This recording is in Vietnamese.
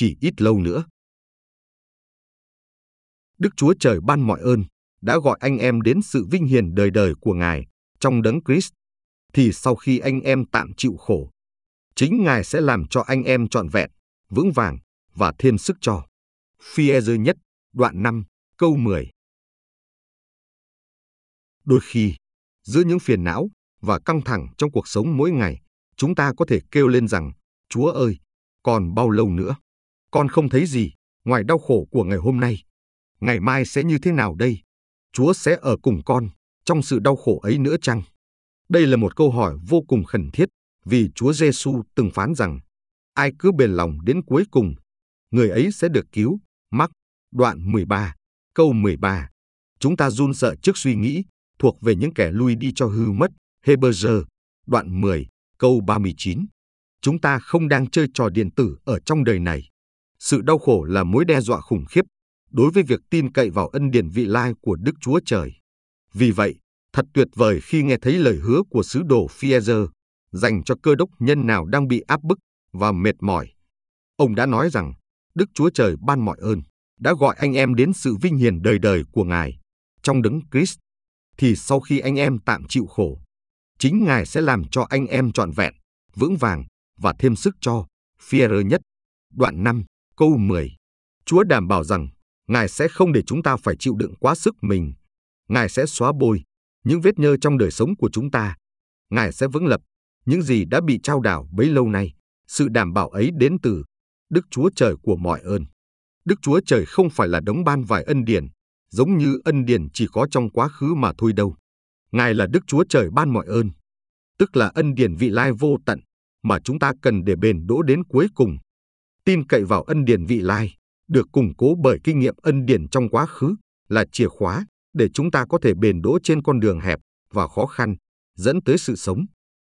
chỉ ít lâu nữa. Đức Chúa Trời ban mọi ơn, đã gọi anh em đến sự vinh hiển đời đời của Ngài trong đấng Christ, thì sau khi anh em tạm chịu khổ, chính Ngài sẽ làm cho anh em trọn vẹn, vững vàng và thêm sức cho. phi dơ nhất, đoạn 5, câu 10 Đôi khi, giữa những phiền não và căng thẳng trong cuộc sống mỗi ngày, chúng ta có thể kêu lên rằng, Chúa ơi, còn bao lâu nữa? Con không thấy gì ngoài đau khổ của ngày hôm nay. Ngày mai sẽ như thế nào đây? Chúa sẽ ở cùng con trong sự đau khổ ấy nữa chăng? Đây là một câu hỏi vô cùng khẩn thiết vì Chúa Giêsu từng phán rằng ai cứ bền lòng đến cuối cùng, người ấy sẽ được cứu. Mắc, đoạn 13, câu 13. Chúng ta run sợ trước suy nghĩ thuộc về những kẻ lui đi cho hư mất. Hebrew, đoạn 10, câu 39. Chúng ta không đang chơi trò điện tử ở trong đời này. Sự đau khổ là mối đe dọa khủng khiếp đối với việc tin cậy vào ân điển vị lai của Đức Chúa Trời. Vì vậy, thật tuyệt vời khi nghe thấy lời hứa của sứ đồ Phaser dành cho cơ đốc nhân nào đang bị áp bức và mệt mỏi. Ông đã nói rằng, Đức Chúa Trời ban mọi ơn, đã gọi anh em đến sự vinh hiển đời đời của Ngài, trong đấng Christ, thì sau khi anh em tạm chịu khổ, chính Ngài sẽ làm cho anh em trọn vẹn, vững vàng và thêm sức cho. Phi-e-rơ nhất, đoạn 5, câu 10. Chúa đảm bảo rằng Ngài sẽ không để chúng ta phải chịu đựng quá sức mình. Ngài sẽ xóa bôi những vết nhơ trong đời sống của chúng ta. Ngài sẽ vững lập những gì đã bị trao đảo bấy lâu nay. Sự đảm bảo ấy đến từ Đức Chúa Trời của mọi ơn. Đức Chúa Trời không phải là đống ban vài ân điển, giống như ân điển chỉ có trong quá khứ mà thôi đâu. Ngài là Đức Chúa Trời ban mọi ơn, tức là ân điển vị lai vô tận mà chúng ta cần để bền đỗ đến cuối cùng. Tin cậy vào ân điển vị lai, được củng cố bởi kinh nghiệm ân điển trong quá khứ, là chìa khóa để chúng ta có thể bền đỗ trên con đường hẹp và khó khăn, dẫn tới sự sống.